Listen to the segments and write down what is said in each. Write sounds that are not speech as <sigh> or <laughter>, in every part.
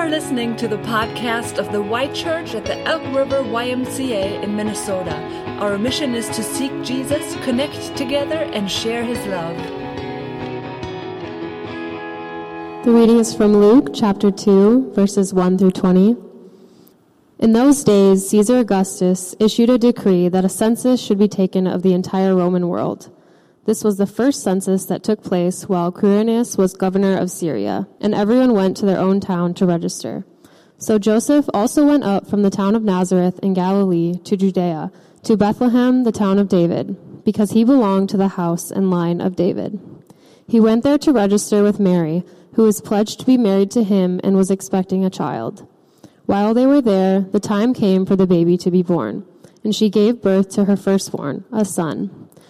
are listening to the podcast of the Y Church at the Elk River YMCA in Minnesota. Our mission is to seek Jesus, connect together, and share his love. The reading is from Luke chapter 2, verses 1 through 20. In those days, Caesar Augustus issued a decree that a census should be taken of the entire Roman world. This was the first census that took place while Quirinius was governor of Syria, and everyone went to their own town to register. So Joseph also went up from the town of Nazareth in Galilee to Judea, to Bethlehem, the town of David, because he belonged to the house and line of David. He went there to register with Mary, who was pledged to be married to him and was expecting a child. While they were there, the time came for the baby to be born, and she gave birth to her firstborn, a son.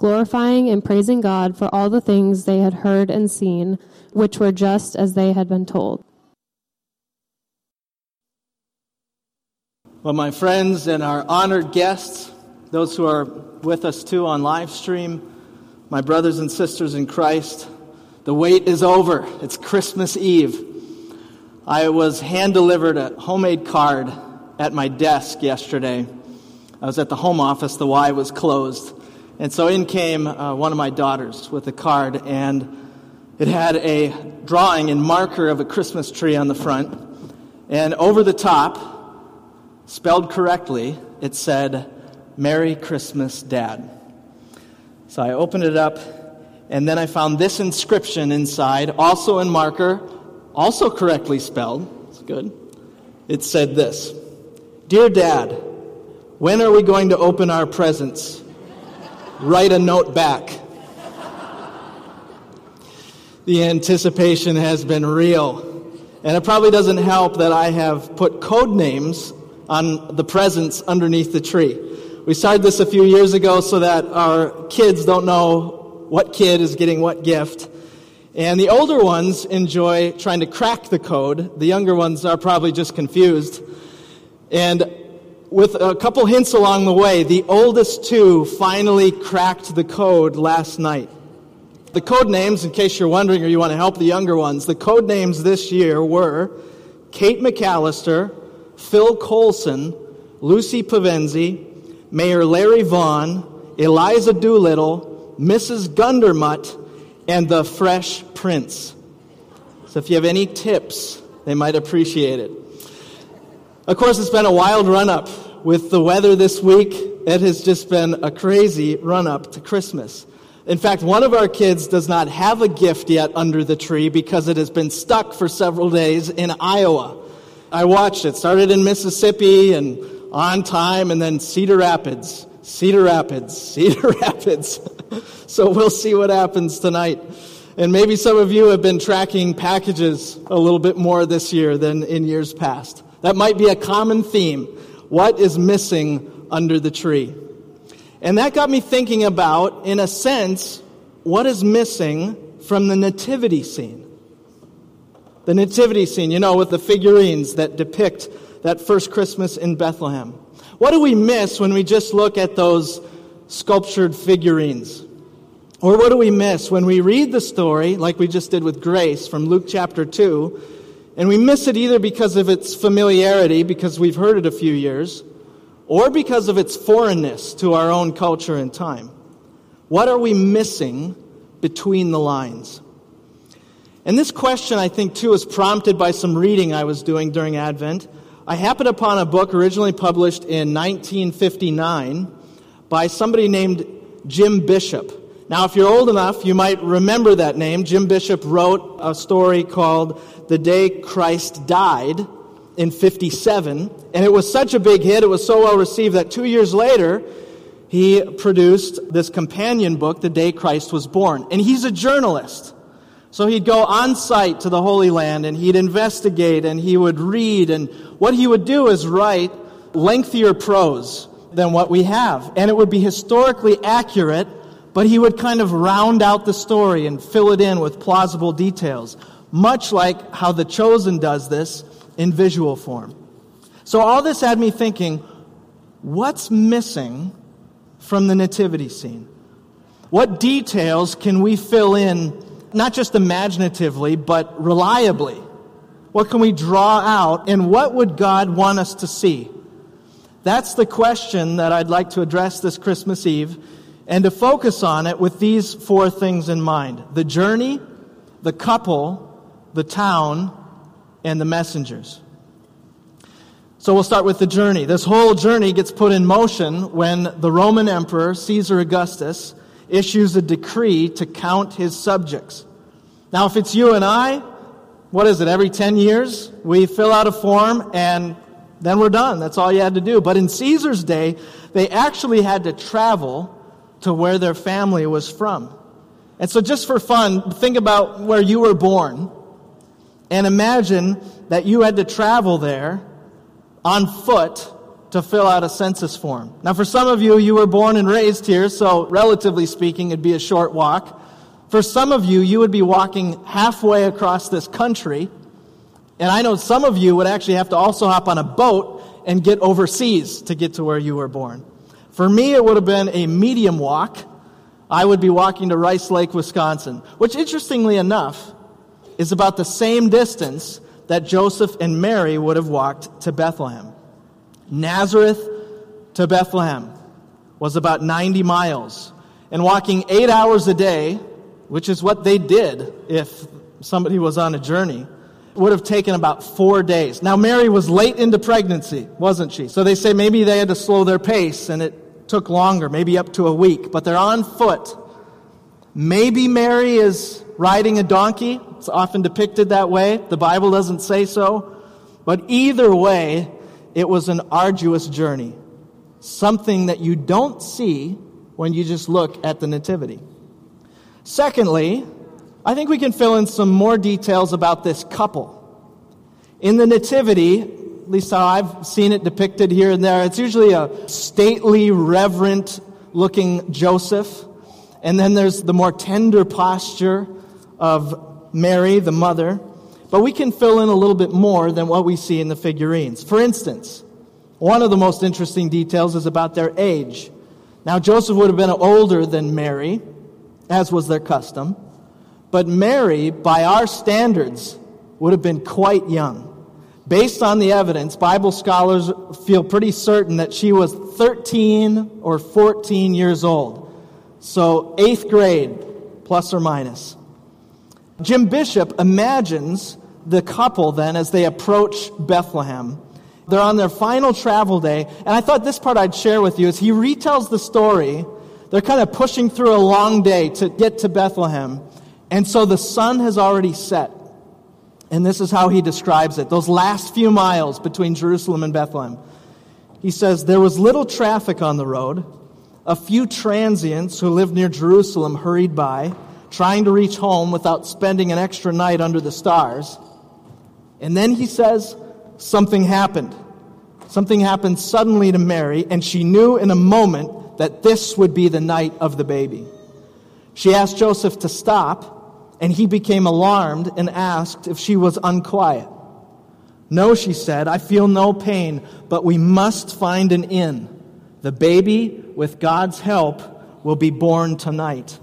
glorifying and praising God for all the things they had heard and seen which were just as they had been told. Well, my friends and our honored guests, those who are with us too on live stream, my brothers and sisters in Christ, the wait is over. It's Christmas Eve. I was hand delivered a homemade card at my desk yesterday. I was at the home office, the Y was closed. And so in came uh, one of my daughters with a card, and it had a drawing and marker of a Christmas tree on the front, and over the top, spelled correctly, it said, Merry Christmas, Dad. So I opened it up, and then I found this inscription inside, also in marker, also correctly spelled. It's good. It said this Dear Dad, when are we going to open our presents? Write a note back. The anticipation has been real. And it probably doesn't help that I have put code names on the presents underneath the tree. We started this a few years ago so that our kids don't know what kid is getting what gift. And the older ones enjoy trying to crack the code. The younger ones are probably just confused. And with a couple hints along the way, the oldest two finally cracked the code last night. The code names, in case you're wondering or you want to help the younger ones, the code names this year were Kate McCallister, Phil Coulson, Lucy Pevensie, Mayor Larry Vaughn, Eliza Doolittle, Mrs. Gundermutt, and the Fresh Prince. So if you have any tips, they might appreciate it. Of course, it's been a wild run up with the weather this week. It has just been a crazy run up to Christmas. In fact, one of our kids does not have a gift yet under the tree because it has been stuck for several days in Iowa. I watched it. Started in Mississippi and on time, and then Cedar Rapids, Cedar Rapids, <laughs> Cedar Rapids. <laughs> so we'll see what happens tonight. And maybe some of you have been tracking packages a little bit more this year than in years past. That might be a common theme. What is missing under the tree? And that got me thinking about, in a sense, what is missing from the nativity scene. The nativity scene, you know, with the figurines that depict that first Christmas in Bethlehem. What do we miss when we just look at those sculptured figurines? Or what do we miss when we read the story, like we just did with Grace from Luke chapter 2, and we miss it either because of its familiarity, because we've heard it a few years, or because of its foreignness to our own culture and time? What are we missing between the lines? And this question, I think, too, is prompted by some reading I was doing during Advent. I happened upon a book originally published in 1959 by somebody named Jim Bishop. Now, if you're old enough, you might remember that name. Jim Bishop wrote a story called The Day Christ Died in 57, and it was such a big hit, it was so well received that two years later, he produced this companion book, The Day Christ Was Born. And he's a journalist. So he'd go on site to the Holy Land and he'd investigate and he would read. And what he would do is write lengthier prose than what we have. And it would be historically accurate, but he would kind of round out the story and fill it in with plausible details, much like how The Chosen does this in visual form. So all this had me thinking, what's missing from the nativity scene? What details can we fill in, not just imaginatively, but reliably? What can we draw out, and what would God want us to see? That's the question that I'd like to address this Christmas Eve, and to focus on it with these four things in mind the journey, the couple, the town, and the messengers. So we'll start with the journey. This whole journey gets put in motion when the Roman Emperor, Caesar Augustus, issues a decree to count his subjects. Now, if it's you and I, what is it, every 10 years? We fill out a form and then we're done. That's all you had to do. But in Caesar's day, they actually had to travel to where their family was from. And so, just for fun, think about where you were born and imagine that you had to travel there on foot to fill out a census form. Now, for some of you, you were born and raised here, so relatively speaking, it'd be a short walk. For some of you, you would be walking halfway across this country. And I know some of you would actually have to also hop on a boat and get overseas to get to where you were born. For me, it would have been a medium walk. I would be walking to Rice Lake, Wisconsin, which, interestingly enough, is about the same distance that Joseph and Mary would have walked to Bethlehem. Nazareth to Bethlehem was about 90 miles. And walking eight hours a day, which is what they did if somebody was on a journey, would have taken about four days. Now, Mary was late into pregnancy, wasn't she? So they say maybe they had to slow their pace and it took longer, maybe up to a week, but they're on foot. Maybe Mary is riding a donkey. It's often depicted that way. The Bible doesn't say so. But either way, it was an arduous journey. Something that you don't see when you just look at the Nativity. Secondly, I think we can fill in some more details about this couple. In the Nativity, at least how I've seen it depicted here and there, it's usually a stately, reverent looking Joseph and then there's the more tender posture of Mary, the mother. But we can fill in a little bit more than what we see in the figurines. For instance, one of the most interesting details is about their age. Now, Joseph would have been older than Mary, as was their custom. But Mary, by our standards, would have been quite young. Based on the evidence, Bible scholars feel pretty certain that she was 13 or 14 years old. So, eighth grade, plus or minus. Jim Bishop imagines the couple then as they approach Bethlehem. They're on their final travel day, and I thought this part I'd share with you is he retells the story. They're kind of pushing through a long day to get to Bethlehem, and so the sun has already set. And this is how he describes it those last few miles between Jerusalem and Bethlehem. He says, There was little traffic on the road a few transients who lived near Jerusalem hurried by, trying to reach home without spending an extra night under the stars. And then he says, something happened. Something happened suddenly to Mary, and she knew in a moment that this would be the night of the baby. She asked Joseph to stop, and he became alarmed and asked if she was unquiet. No, she said, I feel no pain, but we must find an inn. The baby, with God's help, will be born tonight.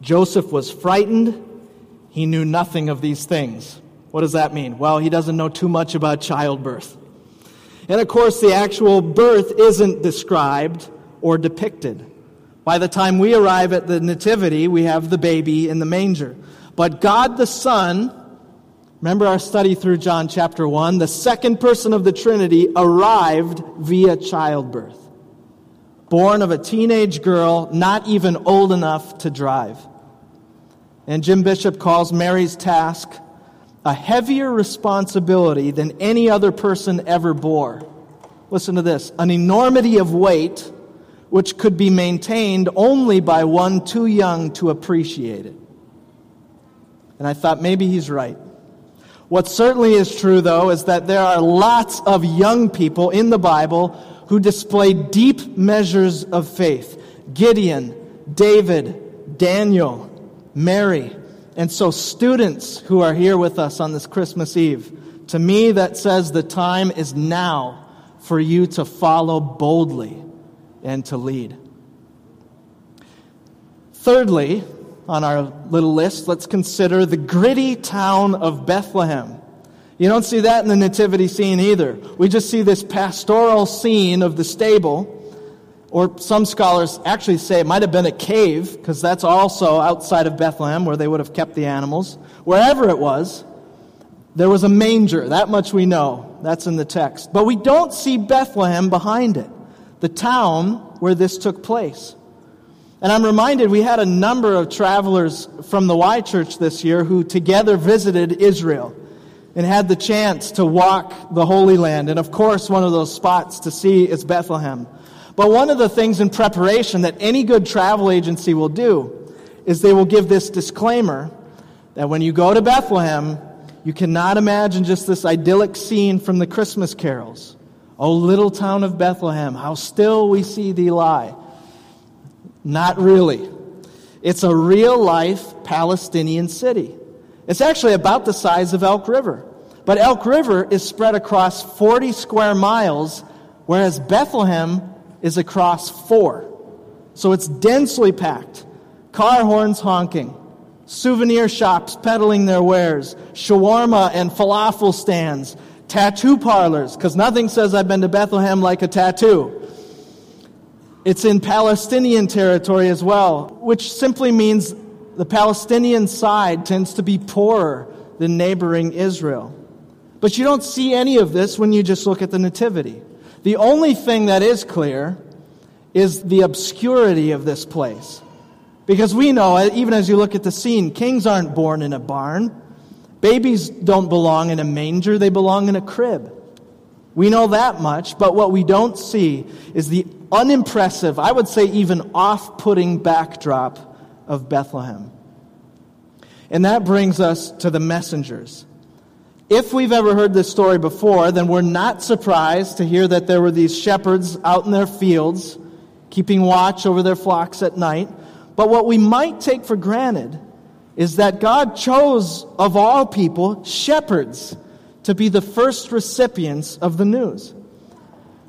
Joseph was frightened. He knew nothing of these things. What does that mean? Well, he doesn't know too much about childbirth. And of course, the actual birth isn't described or depicted. By the time we arrive at the Nativity, we have the baby in the manger. But God the Son, remember our study through John chapter 1, the second person of the Trinity arrived via childbirth. Born of a teenage girl, not even old enough to drive. And Jim Bishop calls Mary's task a heavier responsibility than any other person ever bore. Listen to this an enormity of weight which could be maintained only by one too young to appreciate it. And I thought maybe he's right. What certainly is true, though, is that there are lots of young people in the Bible who display deep measures of faith Gideon, David, Daniel, Mary. And so, students who are here with us on this Christmas Eve, to me, that says the time is now for you to follow boldly and to lead. Thirdly, on our little list, let's consider the gritty town of Bethlehem. You don't see that in the nativity scene either. We just see this pastoral scene of the stable, or some scholars actually say it might have been a cave, because that's also outside of Bethlehem where they would have kept the animals. Wherever it was, there was a manger. That much we know. That's in the text. But we don't see Bethlehem behind it the town where this took place. And I'm reminded we had a number of travelers from the Y Church this year who together visited Israel and had the chance to walk the Holy Land. And of course, one of those spots to see is Bethlehem. But one of the things in preparation that any good travel agency will do is they will give this disclaimer that when you go to Bethlehem, you cannot imagine just this idyllic scene from the Christmas carols. O little town of Bethlehem, how still we see thee lie. Not really. It's a real life Palestinian city. It's actually about the size of Elk River. But Elk River is spread across 40 square miles, whereas Bethlehem is across four. So it's densely packed. Car horns honking, souvenir shops peddling their wares, shawarma and falafel stands, tattoo parlors, because nothing says I've been to Bethlehem like a tattoo. It's in Palestinian territory as well, which simply means the Palestinian side tends to be poorer than neighboring Israel. But you don't see any of this when you just look at the Nativity. The only thing that is clear is the obscurity of this place. Because we know, even as you look at the scene, kings aren't born in a barn. Babies don't belong in a manger, they belong in a crib. We know that much, but what we don't see is the unimpressive, I would say even off putting backdrop of Bethlehem. And that brings us to the messengers. If we've ever heard this story before, then we're not surprised to hear that there were these shepherds out in their fields, keeping watch over their flocks at night. But what we might take for granted is that God chose, of all people, shepherds to be the first recipients of the news.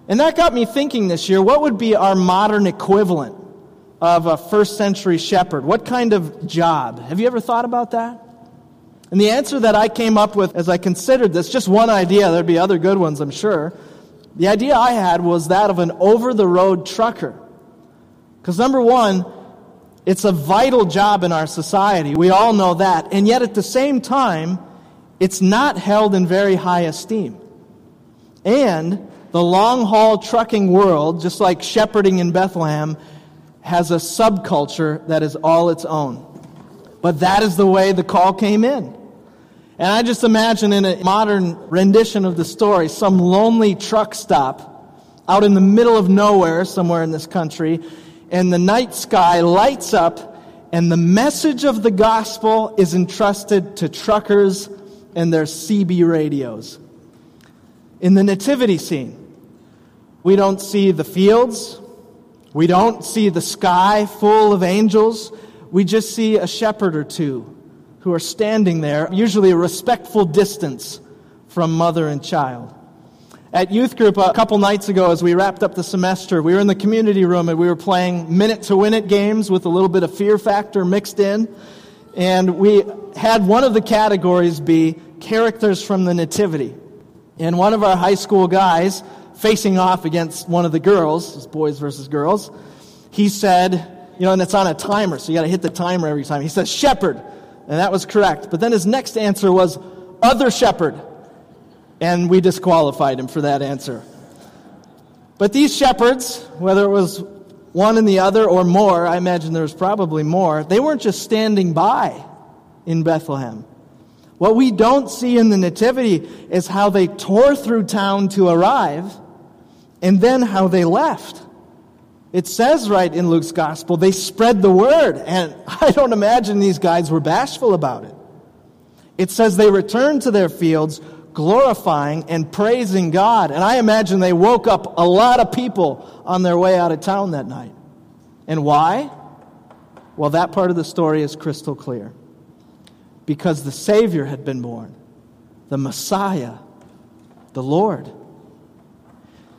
And that got me thinking this year what would be our modern equivalent of a first century shepherd? What kind of job? Have you ever thought about that? And the answer that I came up with as I considered this, just one idea, there'd be other good ones, I'm sure. The idea I had was that of an over the road trucker. Because number one, it's a vital job in our society. We all know that. And yet, at the same time, it's not held in very high esteem. And the long haul trucking world, just like shepherding in Bethlehem, has a subculture that is all its own. But that is the way the call came in. And I just imagine in a modern rendition of the story, some lonely truck stop out in the middle of nowhere somewhere in this country, and the night sky lights up, and the message of the gospel is entrusted to truckers and their CB radios. In the nativity scene, we don't see the fields, we don't see the sky full of angels, we just see a shepherd or two who are standing there, usually a respectful distance from mother and child. At youth group a couple nights ago, as we wrapped up the semester, we were in the community room and we were playing minute to win it games with a little bit of fear factor mixed in. And we had one of the categories be characters from the Nativity. And one of our high school guys, facing off against one of the girls, boys versus girls, he said, you know, and it's on a timer, so you got to hit the timer every time. He says, shepherd. And that was correct. But then his next answer was, other shepherd. And we disqualified him for that answer. But these shepherds, whether it was one and the other or more, I imagine there was probably more, they weren't just standing by in Bethlehem. What we don't see in the Nativity is how they tore through town to arrive and then how they left. It says right in Luke's gospel, they spread the word, and <laughs> I don't imagine these guys were bashful about it. It says they returned to their fields, glorifying and praising God. And I imagine they woke up a lot of people on their way out of town that night. And why? Well, that part of the story is crystal clear. Because the Savior had been born, the Messiah, the Lord.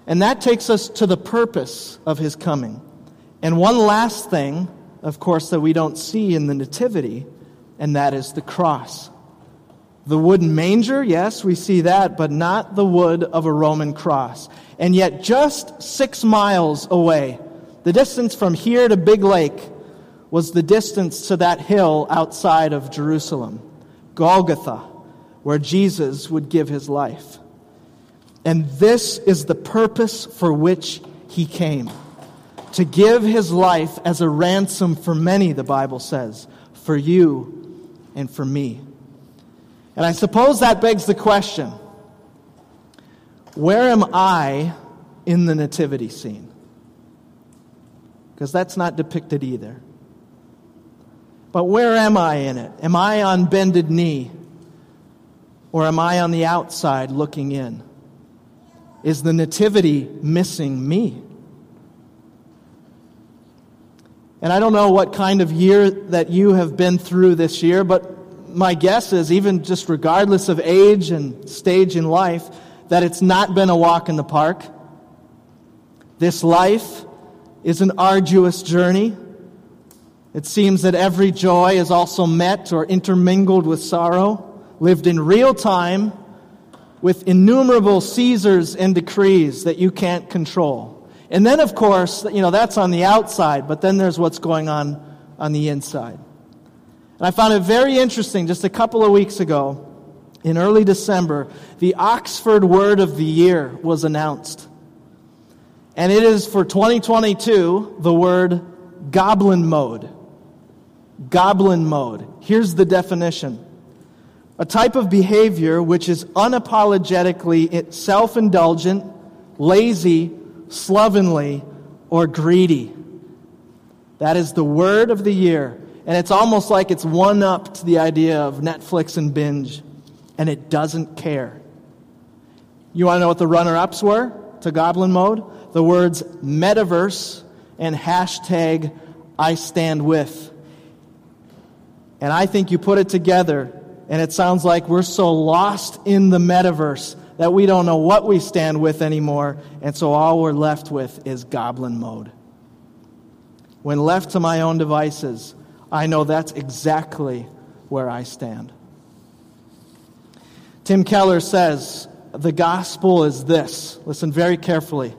And that takes us to the purpose of his coming. And one last thing, of course, that we don't see in the Nativity, and that is the cross. The wooden manger, yes, we see that, but not the wood of a Roman cross. And yet, just six miles away, the distance from here to Big Lake was the distance to that hill outside of Jerusalem, Golgotha, where Jesus would give his life. And this is the purpose for which he came to give his life as a ransom for many, the Bible says, for you and for me. And I suppose that begs the question where am I in the nativity scene? Because that's not depicted either. But where am I in it? Am I on bended knee? Or am I on the outside looking in? Is the nativity missing me? And I don't know what kind of year that you have been through this year, but my guess is, even just regardless of age and stage in life, that it's not been a walk in the park. This life is an arduous journey. It seems that every joy is also met or intermingled with sorrow, lived in real time with innumerable Caesars and decrees that you can't control. And then, of course, you know, that's on the outside, but then there's what's going on on the inside. And I found it very interesting just a couple of weeks ago, in early December, the Oxford Word of the Year was announced. And it is for 2022 the word goblin mode. Goblin mode. Here's the definition a type of behavior which is unapologetically self indulgent, lazy, slovenly, or greedy. That is the word of the year and it's almost like it's one up to the idea of Netflix and binge, and it doesn't care. You want to know what the runner ups were to Goblin Mode? The words metaverse and hashtag I stand with. And I think you put it together, and it sounds like we're so lost in the metaverse that we don't know what we stand with anymore, and so all we're left with is Goblin Mode. When left to my own devices, I know that's exactly where I stand. Tim Keller says, The gospel is this. Listen very carefully.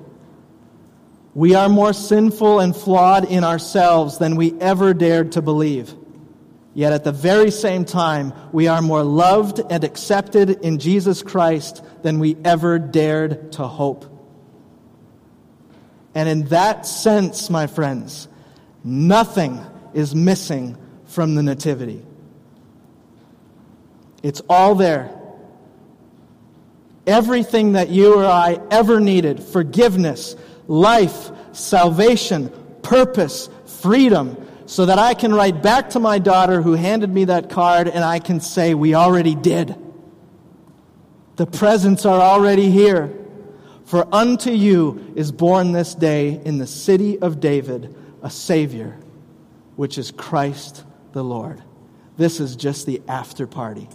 We are more sinful and flawed in ourselves than we ever dared to believe. Yet at the very same time, we are more loved and accepted in Jesus Christ than we ever dared to hope. And in that sense, my friends, nothing is missing from the Nativity. It's all there. Everything that you or I ever needed forgiveness, life, salvation, purpose, freedom so that I can write back to my daughter who handed me that card and I can say, We already did. The presents are already here. For unto you is born this day in the city of David a Savior which is Christ the Lord. This is just the after party.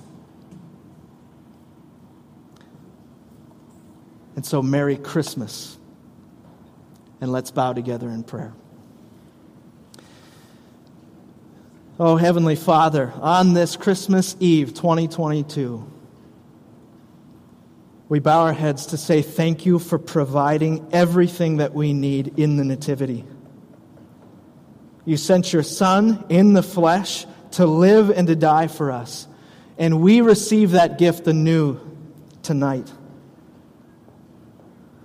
And so, Merry Christmas. And let's bow together in prayer. Oh, Heavenly Father, on this Christmas Eve 2022, we bow our heads to say thank you for providing everything that we need in the Nativity. You sent your Son in the flesh to live and to die for us, and we receive that gift anew tonight.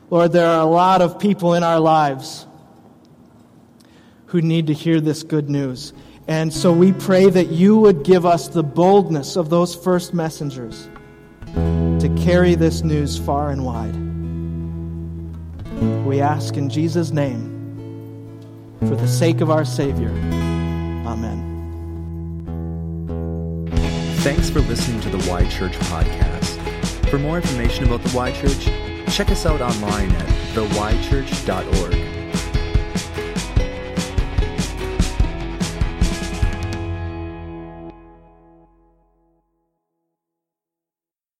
Lord, there are a lot of people in our lives who need to hear this good news. And so we pray that you would give us the boldness of those first messengers to carry this news far and wide. We ask in Jesus' name, for the sake of our Savior. Amen. Thanks for listening to the Y Church podcast. For more information about the Y Church, check us out online at theychurch.org.